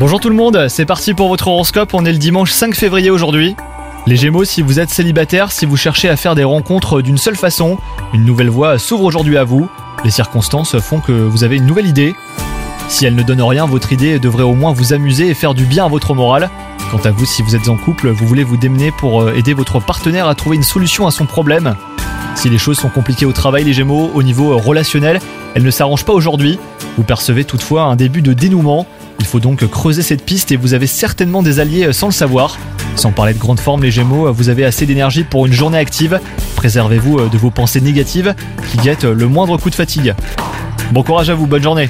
Bonjour tout le monde, c'est parti pour votre horoscope, on est le dimanche 5 février aujourd'hui. Les Gémeaux, si vous êtes célibataire, si vous cherchez à faire des rencontres d'une seule façon, une nouvelle voie s'ouvre aujourd'hui à vous. Les circonstances font que vous avez une nouvelle idée. Si elle ne donne rien, votre idée devrait au moins vous amuser et faire du bien à votre morale. Quant à vous, si vous êtes en couple, vous voulez vous démener pour euh, aider votre partenaire à trouver une solution à son problème. Si les choses sont compliquées au travail, les Gémeaux, au niveau euh, relationnel, elles ne s'arrangent pas aujourd'hui. Vous percevez toutefois un début de dénouement. Il faut donc creuser cette piste et vous avez certainement des alliés euh, sans le savoir. Sans parler de grande forme, les Gémeaux, vous avez assez d'énergie pour une journée active. Préservez-vous de vos pensées négatives qui guettent le moindre coup de fatigue. Bon courage à vous, bonne journée